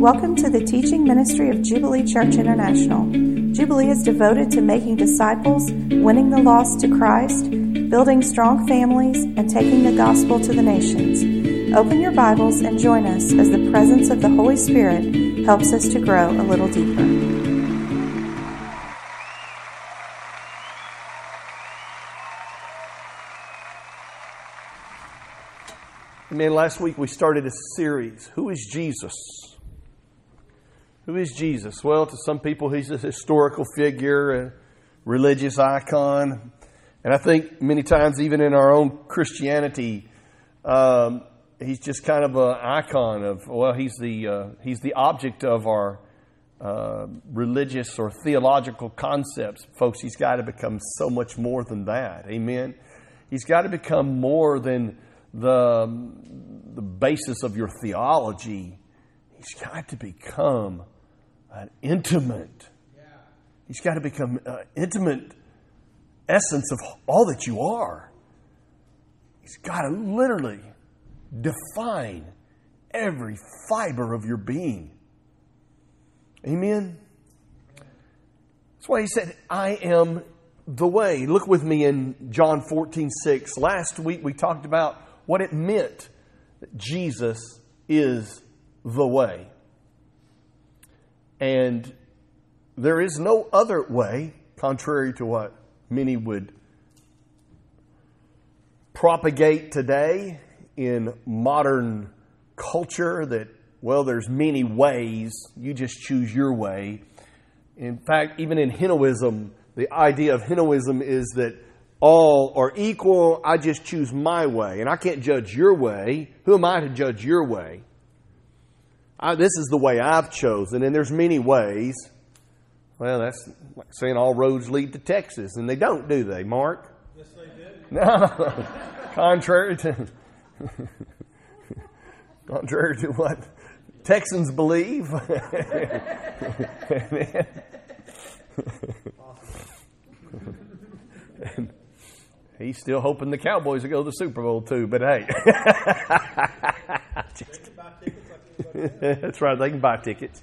Welcome to the teaching ministry of Jubilee Church International. Jubilee is devoted to making disciples, winning the lost to Christ, building strong families, and taking the gospel to the nations. Open your Bibles and join us as the presence of the Holy Spirit helps us to grow a little deeper. Man, last week we started a series. Who is Jesus? Who is Jesus? Well, to some people, he's a historical figure, a religious icon. And I think many times, even in our own Christianity, um, he's just kind of an icon of, well, he's the, uh, he's the object of our uh, religious or theological concepts. Folks, he's got to become so much more than that. Amen? He's got to become more than the, the basis of your theology. He's got to become an intimate. He's got to become an intimate essence of all that you are. He's got to literally define every fiber of your being. Amen? That's why he said, I am the way. Look with me in John 14, 6. Last week we talked about what it meant that Jesus is the way. And there is no other way, contrary to what many would propagate today in modern culture that, well, there's many ways, you just choose your way. In fact, even in Hinduism, the idea of Hinduism is that all are equal, I just choose my way, and I can't judge your way. Who am I to judge your way? I, this is the way I've chosen, and there's many ways. Well, that's like saying all roads lead to Texas, and they don't, do they, Mark? Yes, they did. No. contrary to contrary to what Texans believe. he's still hoping the Cowboys will go to the Super Bowl too, but hey. That's right, they can buy tickets.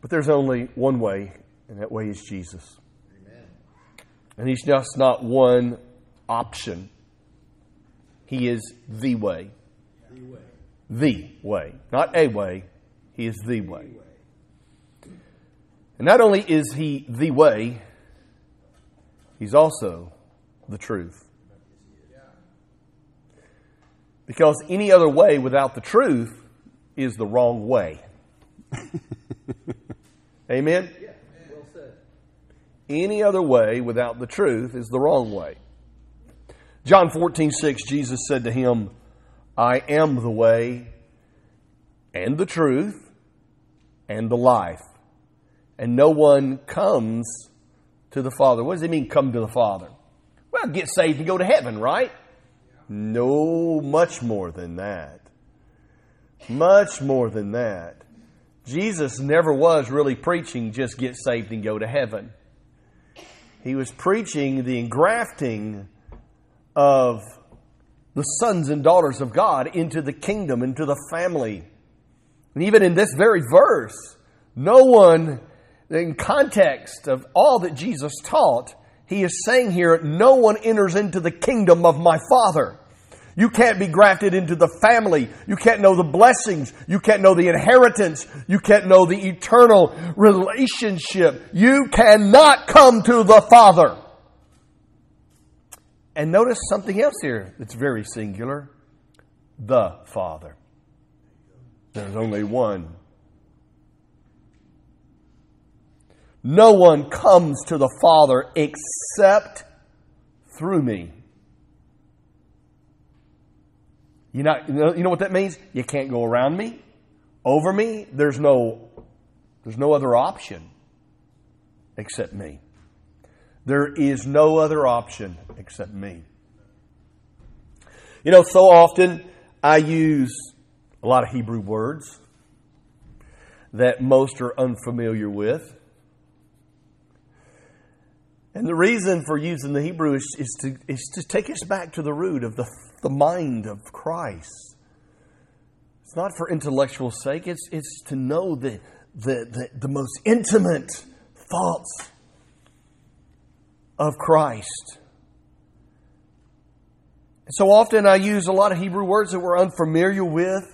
but there's only one way, and that way is Jesus. Amen. And he's just not one option. He is the way. The way. The way. Not a way. He is the way. And not only is he the way, he's also the truth. Because any other way without the truth is the wrong way. Amen? Well said. Any other way without the truth is the wrong way. John 14, 6, Jesus said to him, I am the way and the truth and the life. And no one comes to the Father. What does it mean, come to the Father? Well, get saved and go to heaven, right? No, much more than that. Much more than that. Jesus never was really preaching just get saved and go to heaven. He was preaching the engrafting of the sons and daughters of God into the kingdom, into the family. And even in this very verse, no one, in context of all that Jesus taught, he is saying here, no one enters into the kingdom of my Father. You can't be grafted into the family. You can't know the blessings. You can't know the inheritance. You can't know the eternal relationship. You cannot come to the Father. And notice something else here that's very singular the Father. There's only one. No one comes to the Father except through me. You know, you know what that means? You can't go around me, over me. There's no, there's no other option except me. There is no other option except me. You know, so often I use a lot of Hebrew words that most are unfamiliar with. And the reason for using the Hebrew is, is, to, is to take us back to the root of the, the mind of Christ. It's not for intellectual sake, it's, it's to know the, the, the, the most intimate thoughts of Christ. So often I use a lot of Hebrew words that we're unfamiliar with.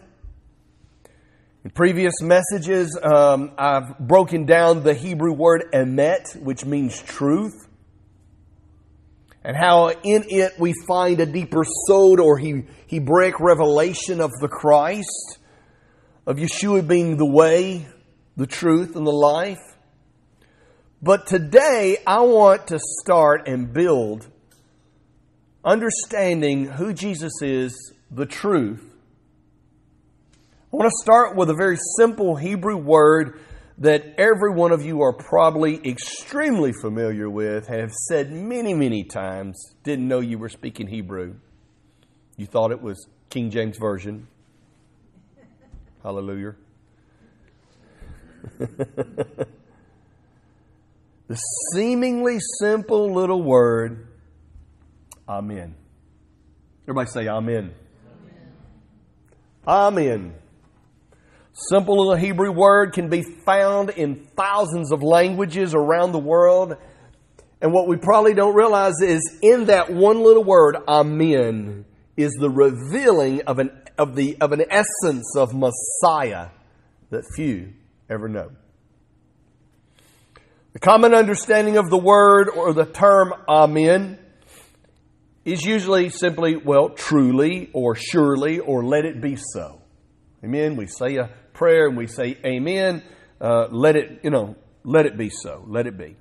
In previous messages, um, I've broken down the Hebrew word emet, which means truth, and how in it we find a deeper sod or he, Hebraic revelation of the Christ, of Yeshua being the way, the truth, and the life. But today, I want to start and build understanding who Jesus is, the truth, I want to start with a very simple Hebrew word that every one of you are probably extremely familiar with, have said many, many times, didn't know you were speaking Hebrew. You thought it was King James Version. Hallelujah. the seemingly simple little word, Amen. Everybody say Amen. Amen. Amen. Simple little Hebrew word can be found in thousands of languages around the world. And what we probably don't realize is in that one little word, Amen, is the revealing of an, of the, of an essence of Messiah that few ever know. The common understanding of the word or the term Amen is usually simply, well, truly or surely or let it be so. Amen. We say a prayer and we say amen, uh, let it, you know, let it be so. Let it be.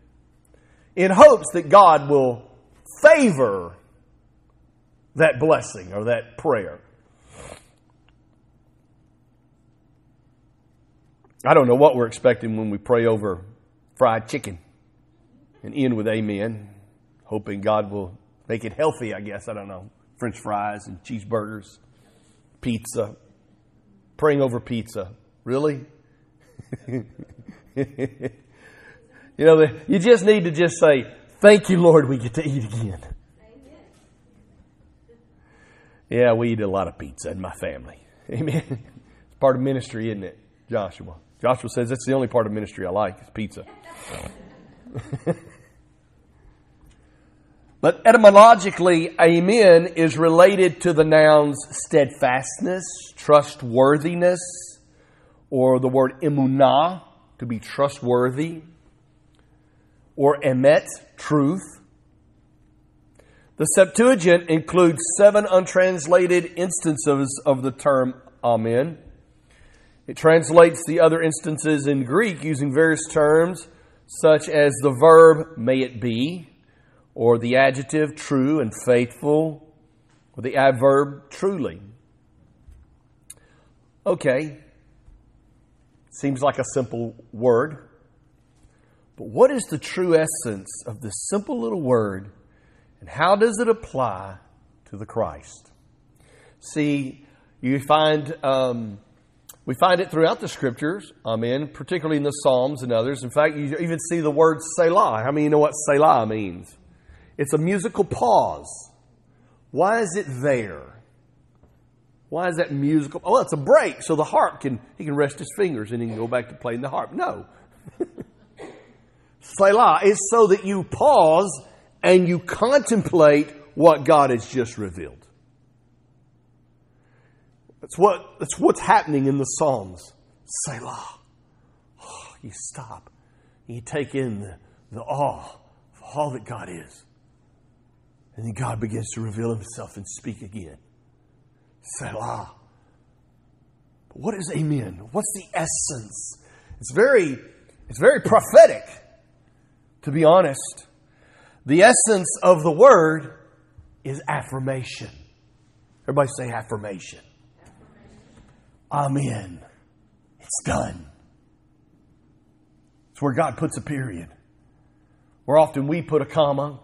In hopes that God will favor that blessing or that prayer. I don't know what we're expecting when we pray over fried chicken and end with amen, hoping God will make it healthy, I guess. I don't know. French fries and cheeseburgers, pizza, praying over pizza. Really? you know, you just need to just say, Thank you, Lord, we get to eat again. Yeah, we eat a lot of pizza in my family. Amen. It's part of ministry, isn't it, Joshua? Joshua says that's the only part of ministry I like is pizza. but etymologically, amen is related to the nouns steadfastness, trustworthiness, or the word emunah, to be trustworthy, or emet, truth. The Septuagint includes seven untranslated instances of the term Amen. It translates the other instances in Greek using various terms, such as the verb may it be, or the adjective true and faithful, or the adverb truly. Okay, Seems like a simple word. But what is the true essence of this simple little word, and how does it apply to the Christ? See, you find um, we find it throughout the scriptures. Amen. Particularly in the Psalms and others. In fact, you even see the word Selah. How many you know what Selah means? It's a musical pause. Why is it there? Why is that musical? Oh, it's a break, so the harp can he can rest his fingers and he can go back to playing the harp. No. Selah is so that you pause and you contemplate what God has just revealed. That's what that's what's happening in the Psalms. Selah. Oh, you stop. You take in the, the awe of all that God is. And then God begins to reveal himself and speak again. Selah. But what is amen? What's the essence? It's very, it's very prophetic, to be honest. The essence of the word is affirmation. Everybody say affirmation. Amen. It's done. It's where God puts a period. Where often we put a comma,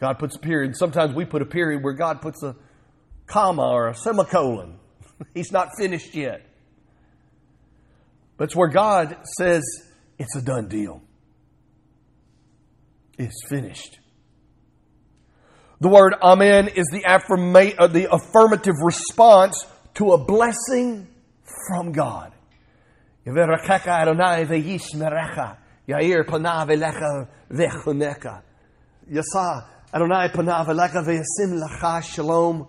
God puts a period. Sometimes we put a period where God puts a comma or a semicolon. He's not finished yet. But it's where God says it's a done deal. It's finished. The word amen is the, affirma- uh, the affirmative response to a blessing from God. Yair panav elecha vechuneka. Yasa Adonai panav elecha lecha shalom.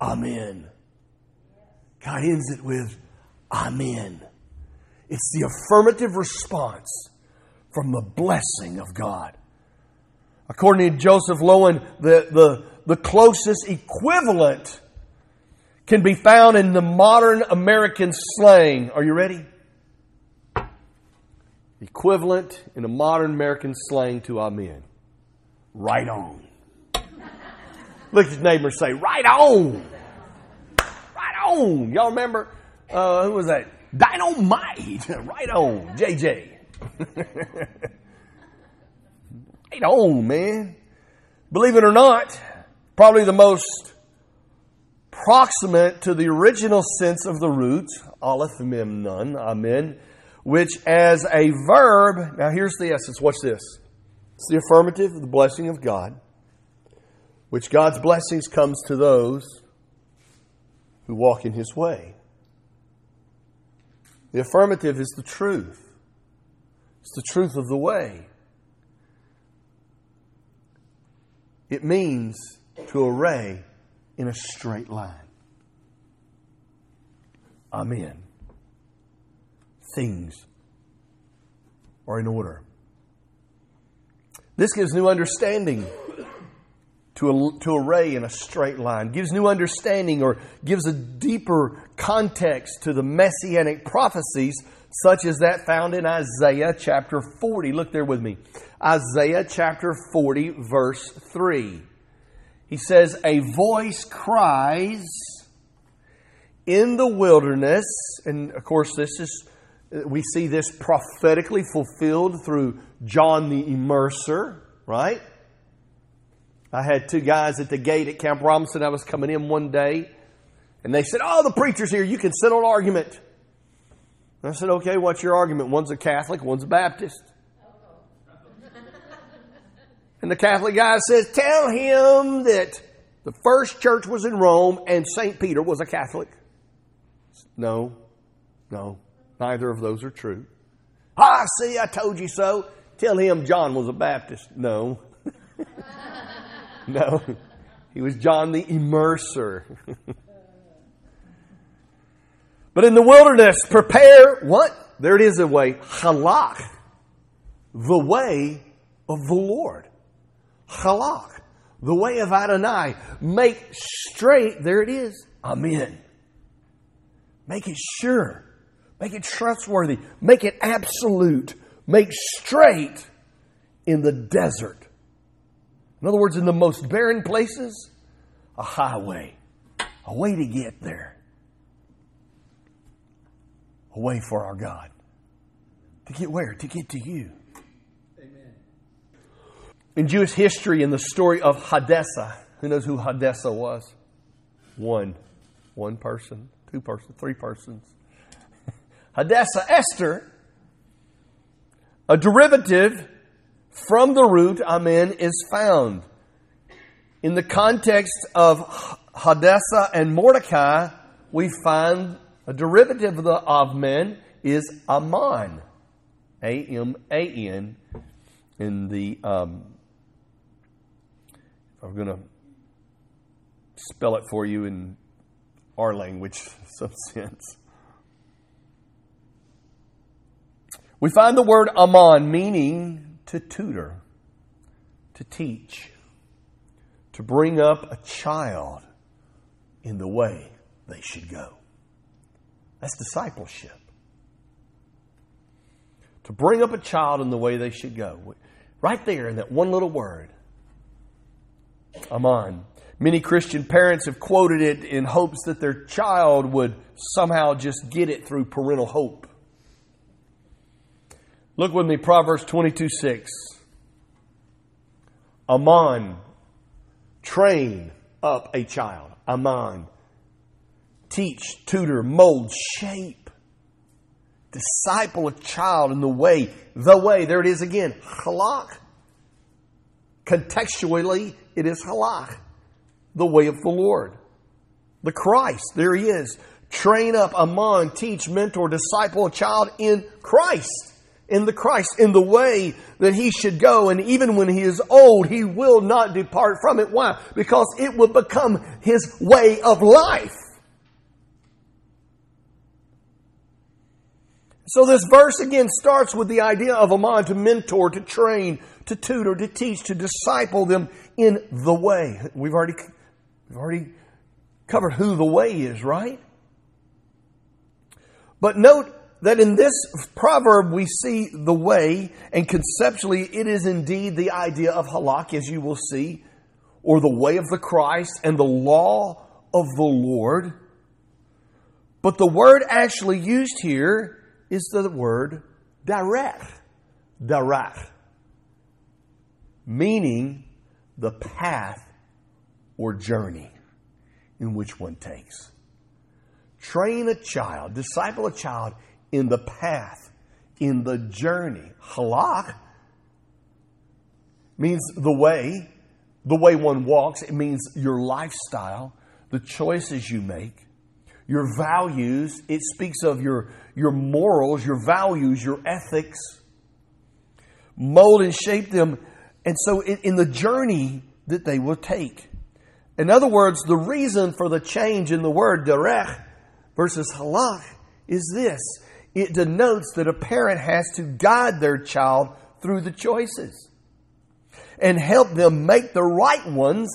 Amen. God ends it with Amen. It's the affirmative response from the blessing of God. According to Joseph Lowen, the, the, the closest equivalent can be found in the modern American slang. Are you ready? Equivalent in a modern American slang to amen. Right on. Look at your neighbor say, right on. On. Y'all remember, uh, who was that? Dynamite. right on. JJ. right on, man. Believe it or not, probably the most proximate to the original sense of the root, aleph mem nun, amen, which as a verb, now here's the essence, watch this. It's the affirmative of the blessing of God, which God's blessings comes to those who walk in his way. The affirmative is the truth. It's the truth of the way. It means to array in a straight line. Amen. Things are in order. This gives new understanding to, a, to array in a straight line, gives new understanding or gives a deeper context to the messianic prophecies, such as that found in Isaiah chapter 40. Look there with me. Isaiah chapter 40, verse 3. He says, A voice cries in the wilderness, and of course, this is we see this prophetically fulfilled through John the Immerser, right? I had two guys at the gate at Camp Robinson. I was coming in one day, and they said, Oh, the preacher's here. You can settle an argument. And I said, Okay, what's your argument? One's a Catholic, one's a Baptist. And the Catholic guy says, Tell him that the first church was in Rome and St. Peter was a Catholic. No, no, neither of those are true. Ah, see, I told you so. Tell him John was a Baptist. No. no, he was John the Immerser. but in the wilderness, prepare what? There it is a way. Halach. The way of the Lord. Halach. The way of Adonai. Make straight. There it is. Amen. Make it sure. Make it trustworthy. Make it absolute. Make straight in the desert. In other words, in the most barren places, a highway, a way to get there, a way for our God. To get where? To get to you. Amen. In Jewish history, in the story of Hadassah, who knows who Hadassah was? One. One person, two persons, three persons. Hadassah, Esther, a derivative from the root amen is found. In the context of Hadassah and Mordecai, we find a derivative of the of men is Aman, A M A N. In the, um, I'm going to spell it for you in our language, some sense. We find the word Aman meaning to tutor, to teach, to bring up a child in the way they should go. That's discipleship. To bring up a child in the way they should go. Right there in that one little word. Aman. Many Christian parents have quoted it in hopes that their child would somehow just get it through parental hope. Look with me, Proverbs 22 6. Aman, train up a child. Aman, teach, tutor, mold, shape, disciple a child in the way, the way. There it is again, halach. Contextually, it is halach, the way of the Lord. The Christ, there he is. train up, amon, teach, mentor, disciple a child in Christ, in the Christ, in the way that he should go. And even when he is old, he will not depart from it. Why? Because it will become his way of life. So this verse again starts with the idea of a man to mentor, to train, to tutor, to teach, to disciple them in the way. We've already, we've already covered who the way is, right? But note that in this proverb we see the way, and conceptually it is indeed the idea of halak, as you will see, or the way of the Christ and the law of the Lord. But the word actually used here is the word derech. Derech. Meaning the path or journey in which one takes. Train a child, disciple a child in the path, in the journey. Halak means the way, the way one walks. It means your lifestyle, the choices you make your values. It speaks of your, your morals, your values, your ethics. Mold and shape them. And so, in, in the journey that they will take. In other words, the reason for the change in the word derech versus halach is this it denotes that a parent has to guide their child through the choices and help them make the right ones,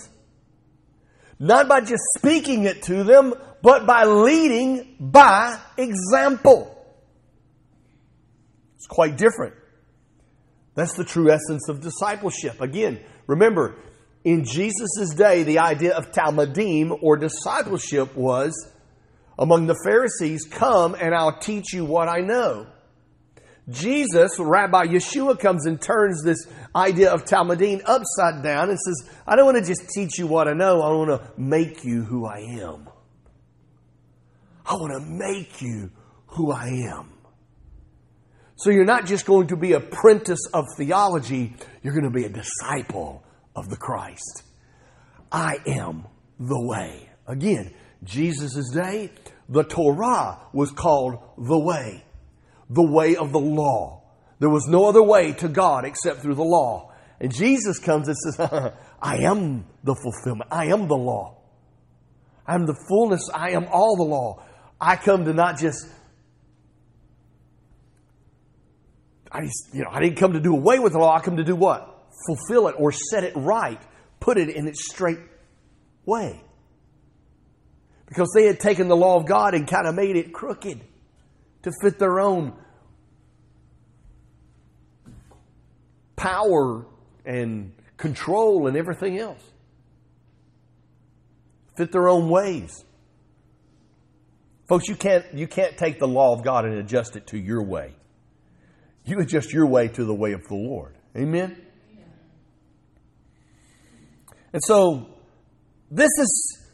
not by just speaking it to them, but by leading by example. It's quite different. That's the true essence of discipleship. Again, remember, in Jesus' day, the idea of Talmudim or discipleship was among the Pharisees, come and I'll teach you what I know. Jesus, Rabbi Yeshua, comes and turns this idea of Talmudim upside down and says, I don't want to just teach you what I know, I want to make you who I am. I want to make you who I am. So you're not just going to be apprentice of theology, you're going to be a disciple of the Christ. I am the way. Again, Jesus' day, the Torah was called the way, the way of the law. There was no other way to God except through the law. And Jesus comes and says, I am the fulfillment. I am the law. I am the fullness. I am all the law. I come to not just I just, you know, I didn't come to do away with the law. I come to do what? Fulfill it or set it right, put it in its straight way. Because they had taken the law of God and kind of made it crooked to fit their own power and control and everything else. Fit their own ways. Folks, you can't, you can't take the law of God and adjust it to your way. You adjust your way to the way of the Lord. Amen? And so, this is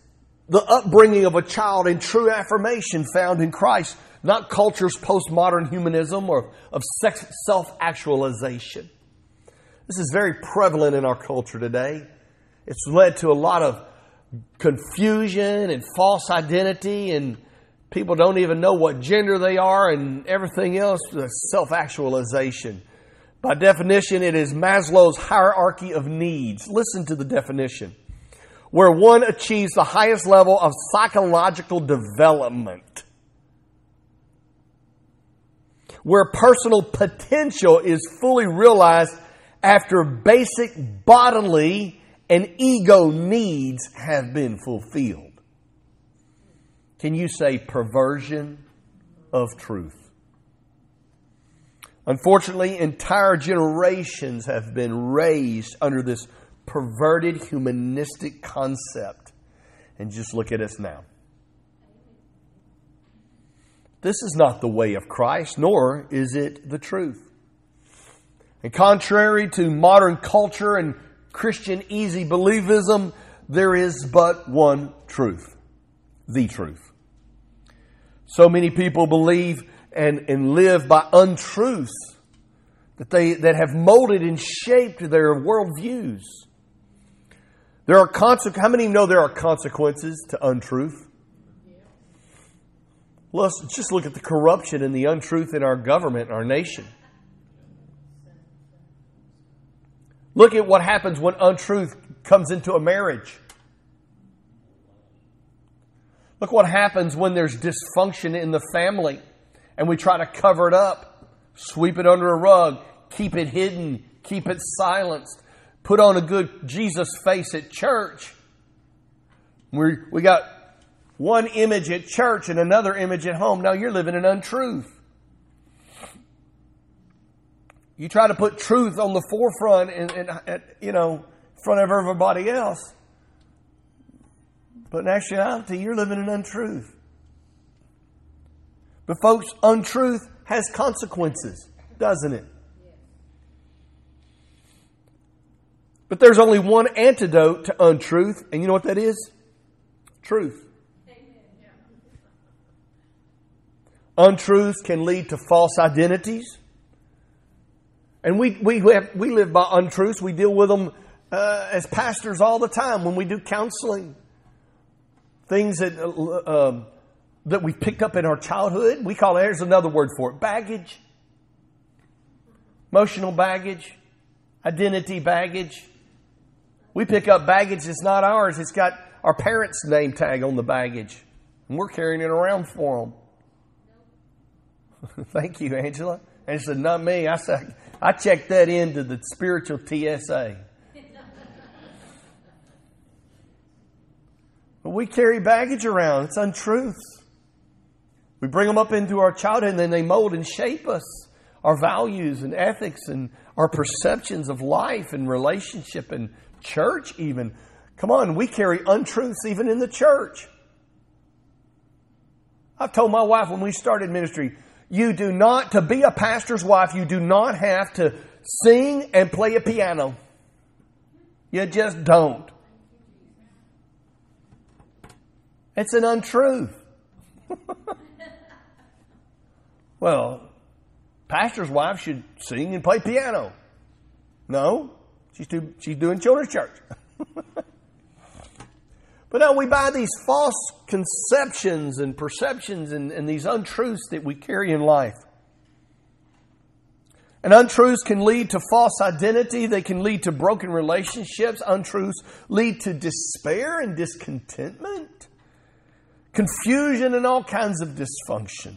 the upbringing of a child in true affirmation found in Christ, not culture's postmodern humanism or of self actualization. This is very prevalent in our culture today. It's led to a lot of confusion and false identity and People don't even know what gender they are and everything else, self actualization. By definition, it is Maslow's hierarchy of needs. Listen to the definition. Where one achieves the highest level of psychological development. Where personal potential is fully realized after basic bodily and ego needs have been fulfilled. Can you say perversion of truth? Unfortunately, entire generations have been raised under this perverted humanistic concept. And just look at us now. This is not the way of Christ, nor is it the truth. And contrary to modern culture and Christian easy believism, there is but one truth the truth. So many people believe and, and live by untruths that, they, that have molded and shaped their worldviews. There are consequences. How many know there are consequences to untruth? Let's just look at the corruption and the untruth in our government, our nation. Look at what happens when untruth comes into a marriage. Look what happens when there's dysfunction in the family and we try to cover it up, sweep it under a rug, keep it hidden, keep it silenced, put on a good Jesus face at church. we we got one image at church and another image at home. Now you're living in untruth. You try to put truth on the forefront and, and, and you know, front of everybody else. But in actuality, you're living in untruth. But, folks, untruth has consequences, doesn't it? But there's only one antidote to untruth, and you know what that is? Truth. Untruths can lead to false identities. And we, we, have, we live by untruths. We deal with them uh, as pastors all the time when we do counseling things that, uh, um, that we picked up in our childhood. We call it, there's another word for it baggage, emotional baggage, identity baggage. We pick up baggage that's not ours, it's got our parents' name tag on the baggage, and we're carrying it around for them. Thank you, Angela. And she said, Not me. I said, I checked that into the spiritual TSA. But we carry baggage around. It's untruths. We bring them up into our childhood and then they mold and shape us. Our values and ethics and our perceptions of life and relationship and church, even. Come on, we carry untruths even in the church. I've told my wife when we started ministry, you do not, to be a pastor's wife, you do not have to sing and play a piano. You just don't. It's an untruth. well, pastor's wife should sing and play piano. No, she's, too, she's doing children's church. but now we buy these false conceptions and perceptions and, and these untruths that we carry in life. And untruths can lead to false identity. They can lead to broken relationships. Untruths lead to despair and discontentment confusion, and all kinds of dysfunction.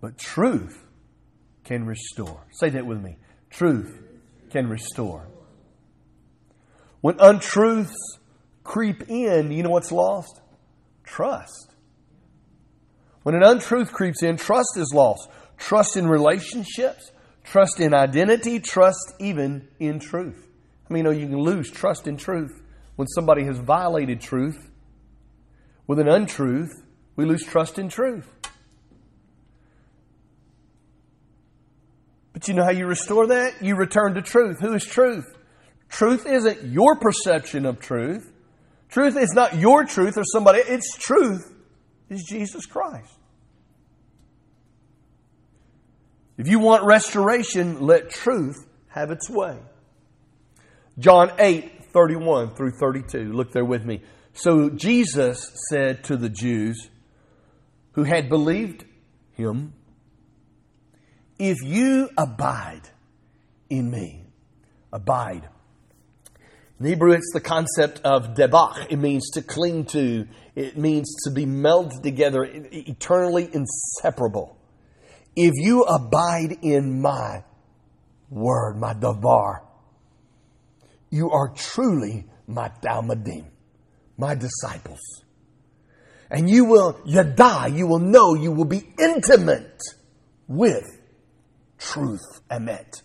But truth can restore. Say that with me. Truth can restore. When untruths creep in, you know what's lost? Trust. When an untruth creeps in, trust is lost. Trust in relationships, trust in identity, trust even in truth. I mean, you know you can lose trust in truth when somebody has violated truth with an untruth, we lose trust in truth. But you know how you restore that? You return to truth. Who is truth? Truth isn't your perception of truth. Truth is not your truth or somebody. It's truth is Jesus Christ. If you want restoration, let truth have its way. John 8, 31 through 32. Look there with me. So Jesus said to the Jews who had believed him, If you abide in me, abide. In Hebrew, it's the concept of debach. It means to cling to, it means to be melded together, eternally inseparable. If you abide in my word, my davar, you are truly my talmidim my disciples. And you will, yada, you will know, you will be intimate with truth, emet.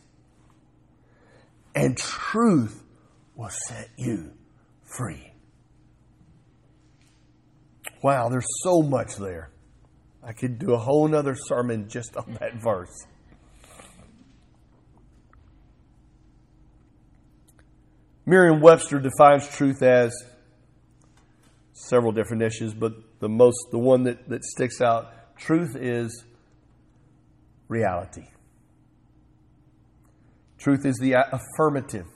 And truth will set you free. Wow, there's so much there. I could do a whole nother sermon just on that verse. Merriam Webster defines truth as several different issues, but the most, the one that, that sticks out, truth is reality. Truth is the uh, affirmative.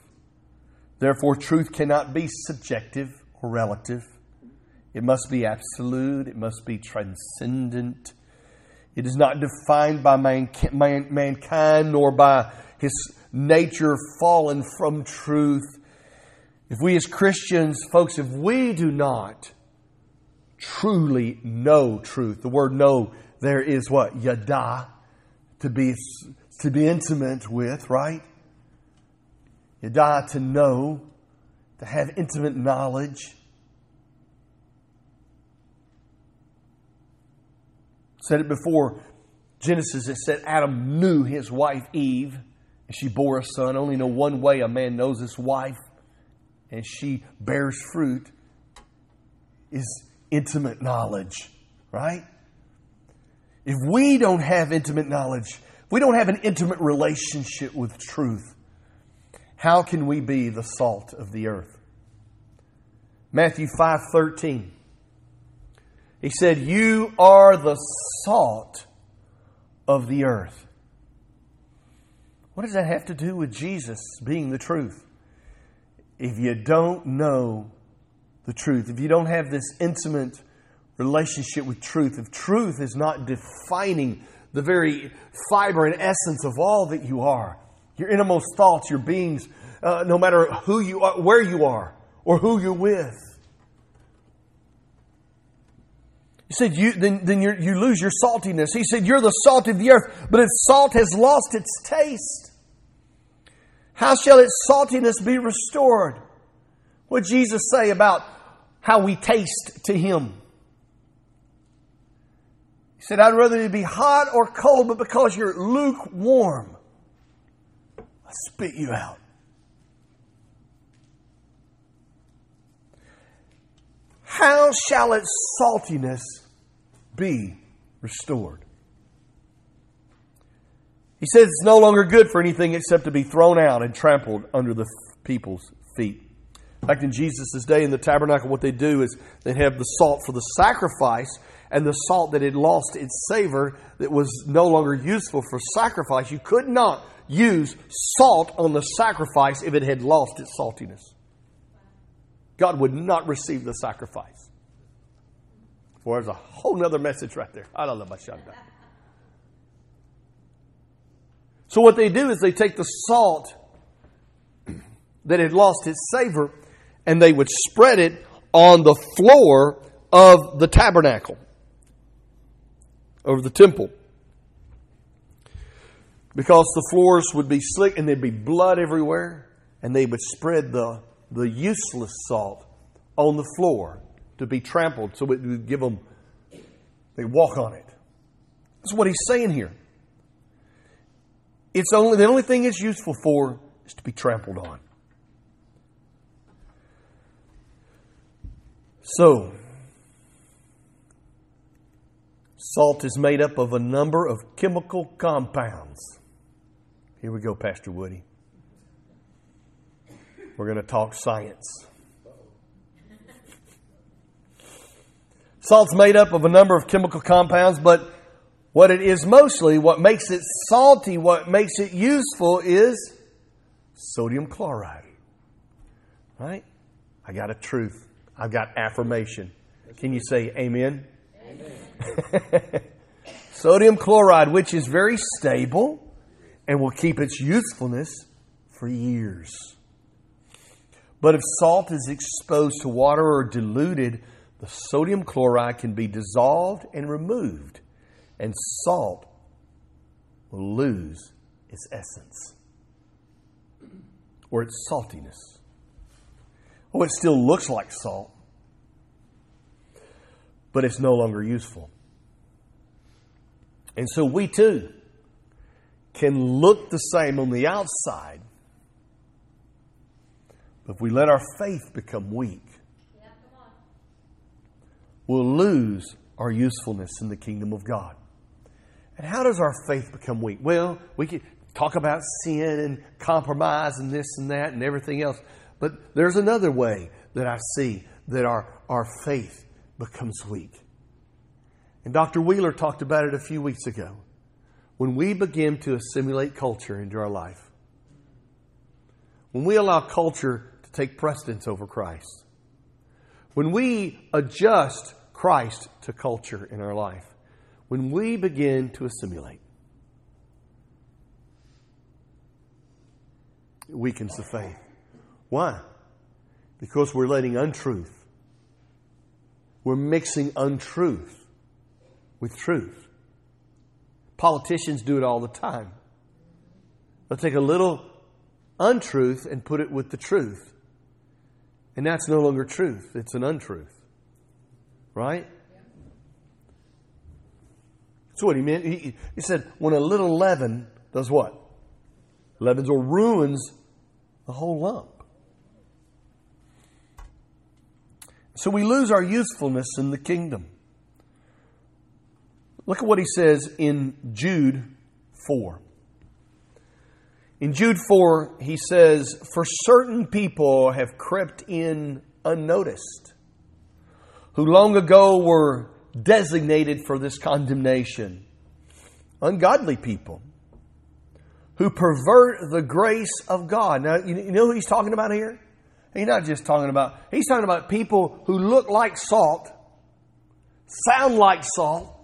Therefore, truth cannot be subjective or relative. It must be absolute. It must be transcendent. It is not defined by man, man, mankind nor by his nature fallen from truth. If we as Christians, folks, if we do not truly know truth, the word know there is what? Yada, to be, to be intimate with, right? Yada, to know, to have intimate knowledge. Said it before Genesis, it said Adam knew his wife Eve, and she bore a son. Only know one way a man knows his wife, and she bears fruit, is intimate knowledge, right? If we don't have intimate knowledge, we don't have an intimate relationship with truth, how can we be the salt of the earth? Matthew 5:13 he said, You are the salt of the earth. What does that have to do with Jesus being the truth? If you don't know the truth, if you don't have this intimate relationship with truth, if truth is not defining the very fiber and essence of all that you are, your innermost thoughts, your beings, uh, no matter who you are, where you are, or who you're with, He said, you, then, then you lose your saltiness. He said, You're the salt of the earth, but its salt has lost its taste. How shall its saltiness be restored? What did Jesus say about how we taste to Him? He said, I'd rather you be hot or cold, but because you're lukewarm, I spit you out. How shall its saltiness be restored? He says it's no longer good for anything except to be thrown out and trampled under the people's feet. Back in Jesus' day in the tabernacle, what they do is they have the salt for the sacrifice, and the salt that had lost its savor, that was no longer useful for sacrifice. You could not use salt on the sacrifice if it had lost its saltiness. God would not receive the sacrifice. For there's a whole other message right there. I don't know about Shanda. So what they do is they take the salt that had lost its savor and they would spread it on the floor of the tabernacle, over the temple. Because the floors would be slick and there'd be blood everywhere, and they would spread the the useless salt on the floor to be trampled so it would give them, they walk on it. That's what he's saying here. It's only, the only thing it's useful for is to be trampled on. So, salt is made up of a number of chemical compounds. Here we go, Pastor Woody. We're going to talk science. Salt's made up of a number of chemical compounds, but what it is mostly, what makes it salty, what makes it useful is sodium chloride. Right? I got a truth. I've got affirmation. Can you say amen? Amen. sodium chloride, which is very stable and will keep its usefulness for years. But if salt is exposed to water or diluted, the sodium chloride can be dissolved and removed, and salt will lose its essence or its saltiness. Oh, it still looks like salt, but it's no longer useful. And so we too can look the same on the outside, but if we let our faith become weak, we'll lose our usefulness in the kingdom of God. And how does our faith become weak? Well, we can talk about sin and compromise and this and that and everything else. But there's another way that I see that our, our faith becomes weak. And Dr. Wheeler talked about it a few weeks ago. When we begin to assimilate culture into our life, when we allow culture to take precedence over Christ. when we adjust Christ to culture in our life, when we begin to assimilate, it weakens the faith. Why? Because we're letting untruth, we're mixing untruth with truth. Politicians do it all the time. They'll take a little untruth and put it with the truth. And that's no longer truth, it's an untruth. Right? That's what he meant. He, he said, when a little leaven does what? Leavens or ruins the whole lump. So we lose our usefulness in the kingdom. Look at what he says in Jude 4. In Jude 4, he says, For certain people have crept in unnoticed, who long ago were designated for this condemnation. Ungodly people who pervert the grace of God. Now, you know who he's talking about here? He's not just talking about, he's talking about people who look like salt, sound like salt.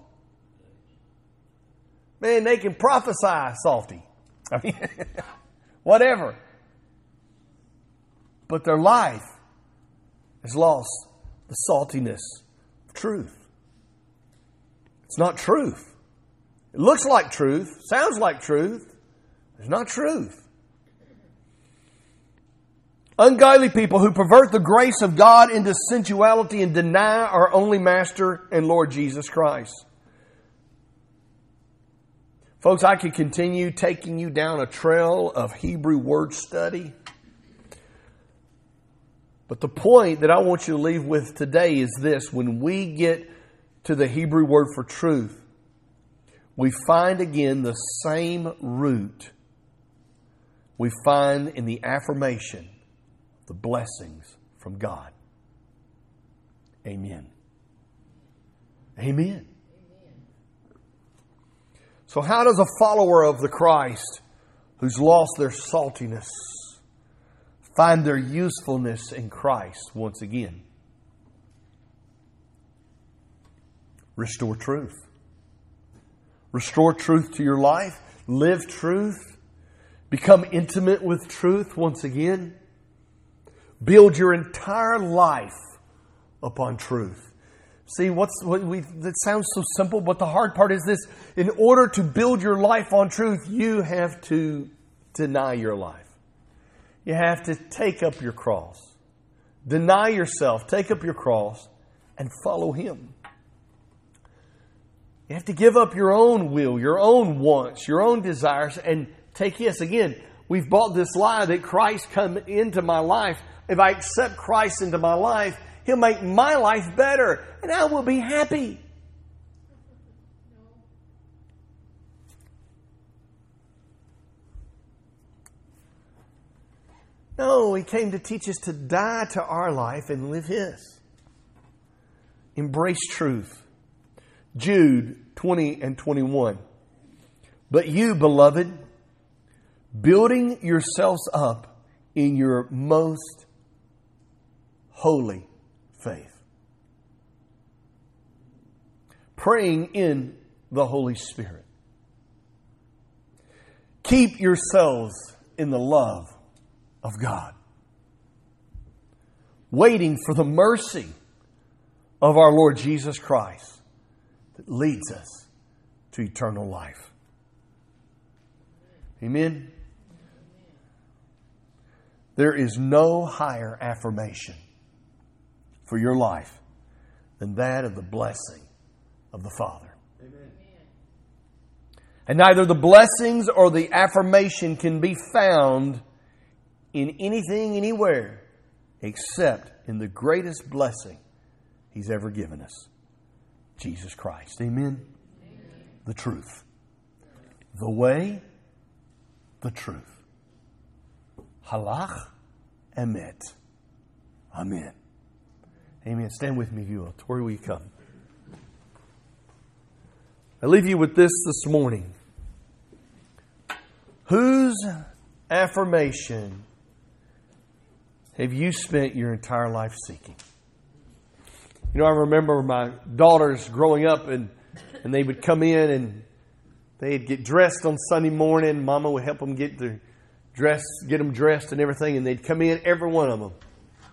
Man, they can prophesy salty. I mean, whatever. But their life has lost the saltiness of truth. It's not truth. It looks like truth, sounds like truth. It's not truth. Ungodly people who pervert the grace of God into sensuality and deny our only Master and Lord Jesus Christ. Folks, I could continue taking you down a trail of Hebrew word study. But the point that I want you to leave with today is this when we get to the Hebrew word for truth, we find again the same root we find in the affirmation the blessings from God. Amen. Amen. So, how does a follower of the Christ who's lost their saltiness find their usefulness in Christ once again? Restore truth. Restore truth to your life. Live truth. Become intimate with truth once again. Build your entire life upon truth. See, what's what we that sounds so simple, but the hard part is this. In order to build your life on truth, you have to deny your life. You have to take up your cross. Deny yourself, take up your cross, and follow him. You have to give up your own will, your own wants, your own desires, and take yes again. We've bought this lie that Christ come into my life if I accept Christ into my life, He'll make my life better and I will be happy. No, He came to teach us to die to our life and live His. Embrace truth. Jude 20 and 21. But you, beloved, building yourselves up in your most holy faith. Praying in the Holy Spirit. Keep yourselves in the love of God. Waiting for the mercy of our Lord Jesus Christ that leads us to eternal life. Amen. There is no higher affirmation for your life than that of the blessing of the Father. Amen. And neither the blessings or the affirmation can be found in anything, anywhere, except in the greatest blessing He's ever given us Jesus Christ. Amen? Amen. The truth. The way, the truth. Halach emet. Amen. Amen. Stand with me if you will. Where will you come? I leave you with this this morning. Whose affirmation have you spent your entire life seeking? You know, I remember my daughters growing up, and, and they would come in and they'd get dressed on Sunday morning. Mama would help them get their dress, get them dressed and everything, and they'd come in. Every one of them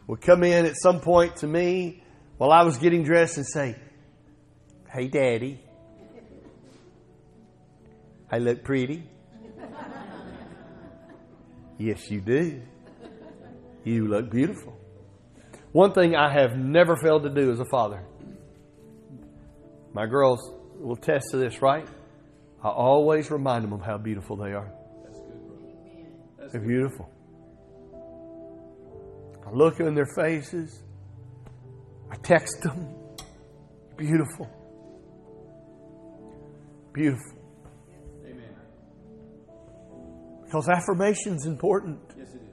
would come in at some point to me while I was getting dressed and say, "Hey, Daddy, I look pretty." yes, you do. You look beautiful. One thing I have never failed to do as a father. My girls will attest to this, right? I always remind them of how beautiful they are. They're beautiful. I look in their faces. I text them. Beautiful. Beautiful. Amen. Because affirmation's important. Yes, it is.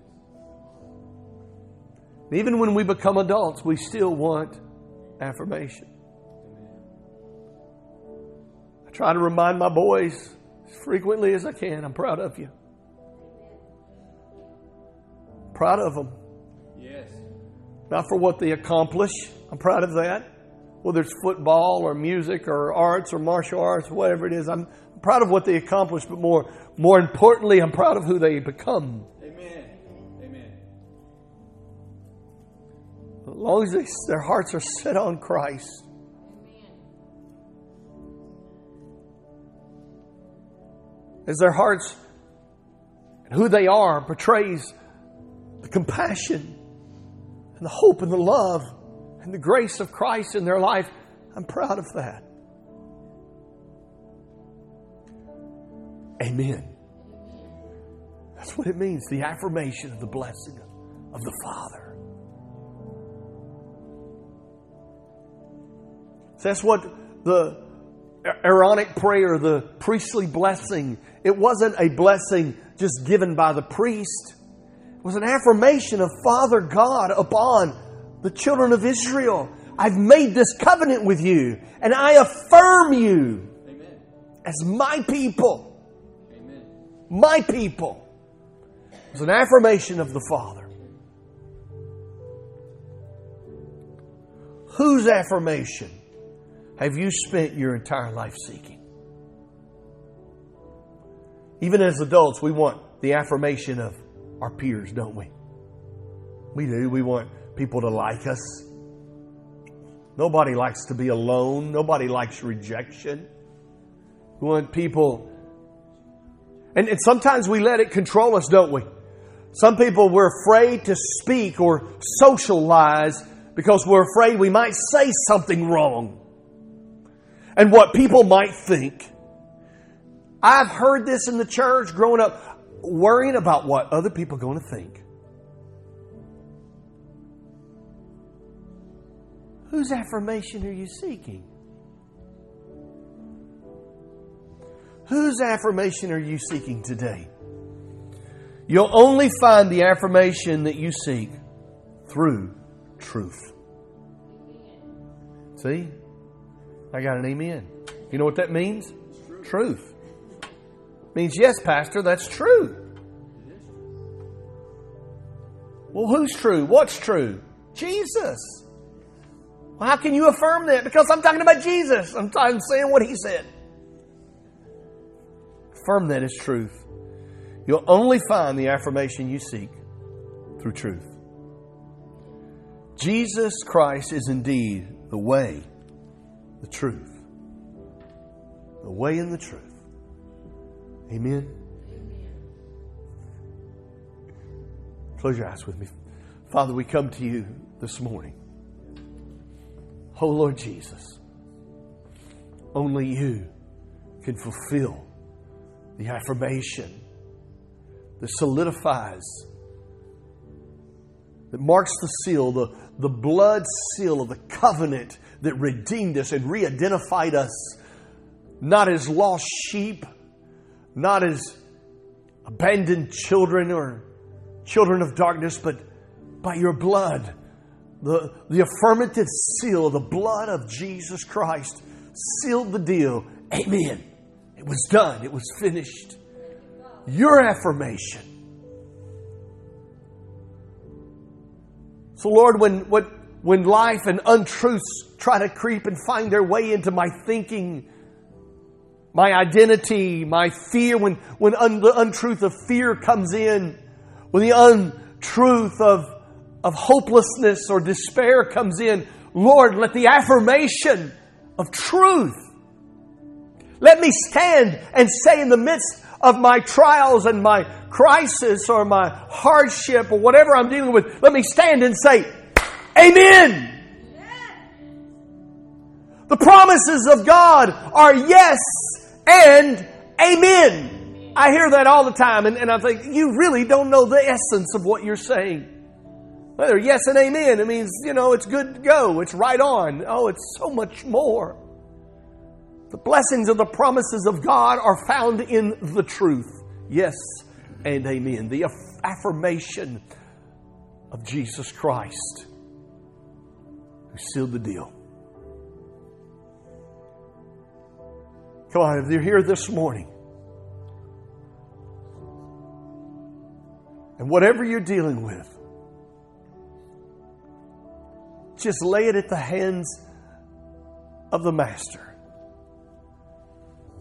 Even when we become adults, we still want affirmation. Amen. I try to remind my boys as frequently as I can I'm proud of you. Proud of them. Yes. Not for what they accomplish. I'm proud of that. Whether it's football or music or arts or martial arts, whatever it is, I'm proud of what they accomplish, but more, more importantly, I'm proud of who they become. Amen. Amen. As long as they, their hearts are set on Christ. As their hearts and who they are portrays the compassion and the hope and the love and the grace of Christ in their life, I'm proud of that. Amen. That's what it means the affirmation of the blessing of the Father. So that's what the Aaronic prayer, the priestly blessing, it wasn't a blessing just given by the priest. It was an affirmation of Father God upon the children of Israel. I've made this covenant with you, and I affirm you Amen. as my people. Amen. My people. It was an affirmation of the Father. Whose affirmation have you spent your entire life seeking? Even as adults, we want the affirmation of our peers, don't we? We do. We want people to like us. Nobody likes to be alone. Nobody likes rejection. We want people and, and sometimes we let it control us, don't we? Some people we're afraid to speak or socialize because we're afraid we might say something wrong. And what people might think. I've heard this in the church growing up, worrying about what other people are going to think. Whose affirmation are you seeking? Whose affirmation are you seeking today? You'll only find the affirmation that you seek through truth. See? I got an amen. You know what that means? Truth. Means, yes, Pastor, that's true. Well, who's true? What's true? Jesus. Well, how can you affirm that? Because I'm talking about Jesus. I'm, I'm saying what he said. Affirm that as truth. You'll only find the affirmation you seek through truth. Jesus Christ is indeed the way, the truth. The way and the truth. Amen. Close your eyes with me. Father, we come to you this morning. Oh Lord Jesus, only you can fulfill the affirmation that solidifies, that marks the seal, the, the blood seal of the covenant that redeemed us and re identified us, not as lost sheep, not as abandoned children or children of darkness, but by your blood. The, the affirmative seal the blood of Jesus Christ sealed the deal. Amen. It was done, it was finished. Your affirmation. So, Lord, when what when life and untruths try to creep and find their way into my thinking, my identity, my fear, when, when un, the untruth of fear comes in, when the untruth of, of hopelessness or despair comes in, Lord, let the affirmation of truth. Let me stand and say in the midst of my trials and my crisis or my hardship or whatever I'm dealing with, let me stand and say, Amen. The promises of God are yes and amen. I hear that all the time, and, and I think, you really don't know the essence of what you're saying. Whether yes and amen, it means, you know, it's good to go, it's right on. Oh, it's so much more. The blessings of the promises of God are found in the truth. Yes and amen. The affirmation of Jesus Christ who sealed the deal. Come on, if you're here this morning, and whatever you're dealing with, just lay it at the hands of the Master.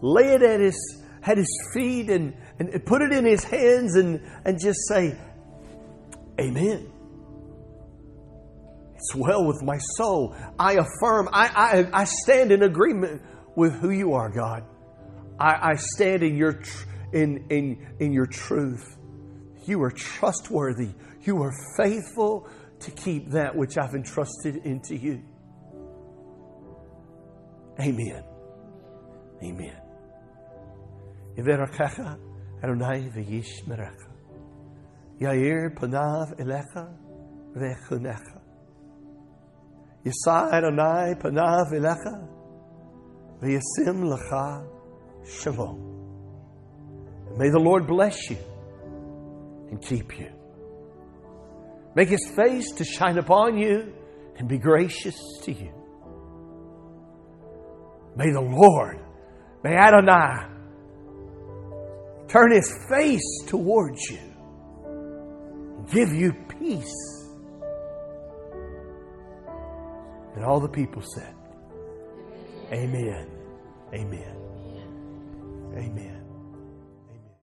Lay it at his, at his feet and, and put it in his hands and, and just say, Amen. It's well with my soul. I affirm, I, I, I stand in agreement with who you are, God. I, I stand in your, in, in, in your truth. You are trustworthy. You are faithful to keep that which I've entrusted into you. Amen. Amen. Yair panav elecha v'chunecha. Yisai Adonai panav elecha v'yasim lecha shalom. And may the Lord bless you and keep you. Make his face to shine upon you and be gracious to you. May the Lord, may Adonai, turn his face towards you and give you peace. And all the people said, Amen. Amen. Amen.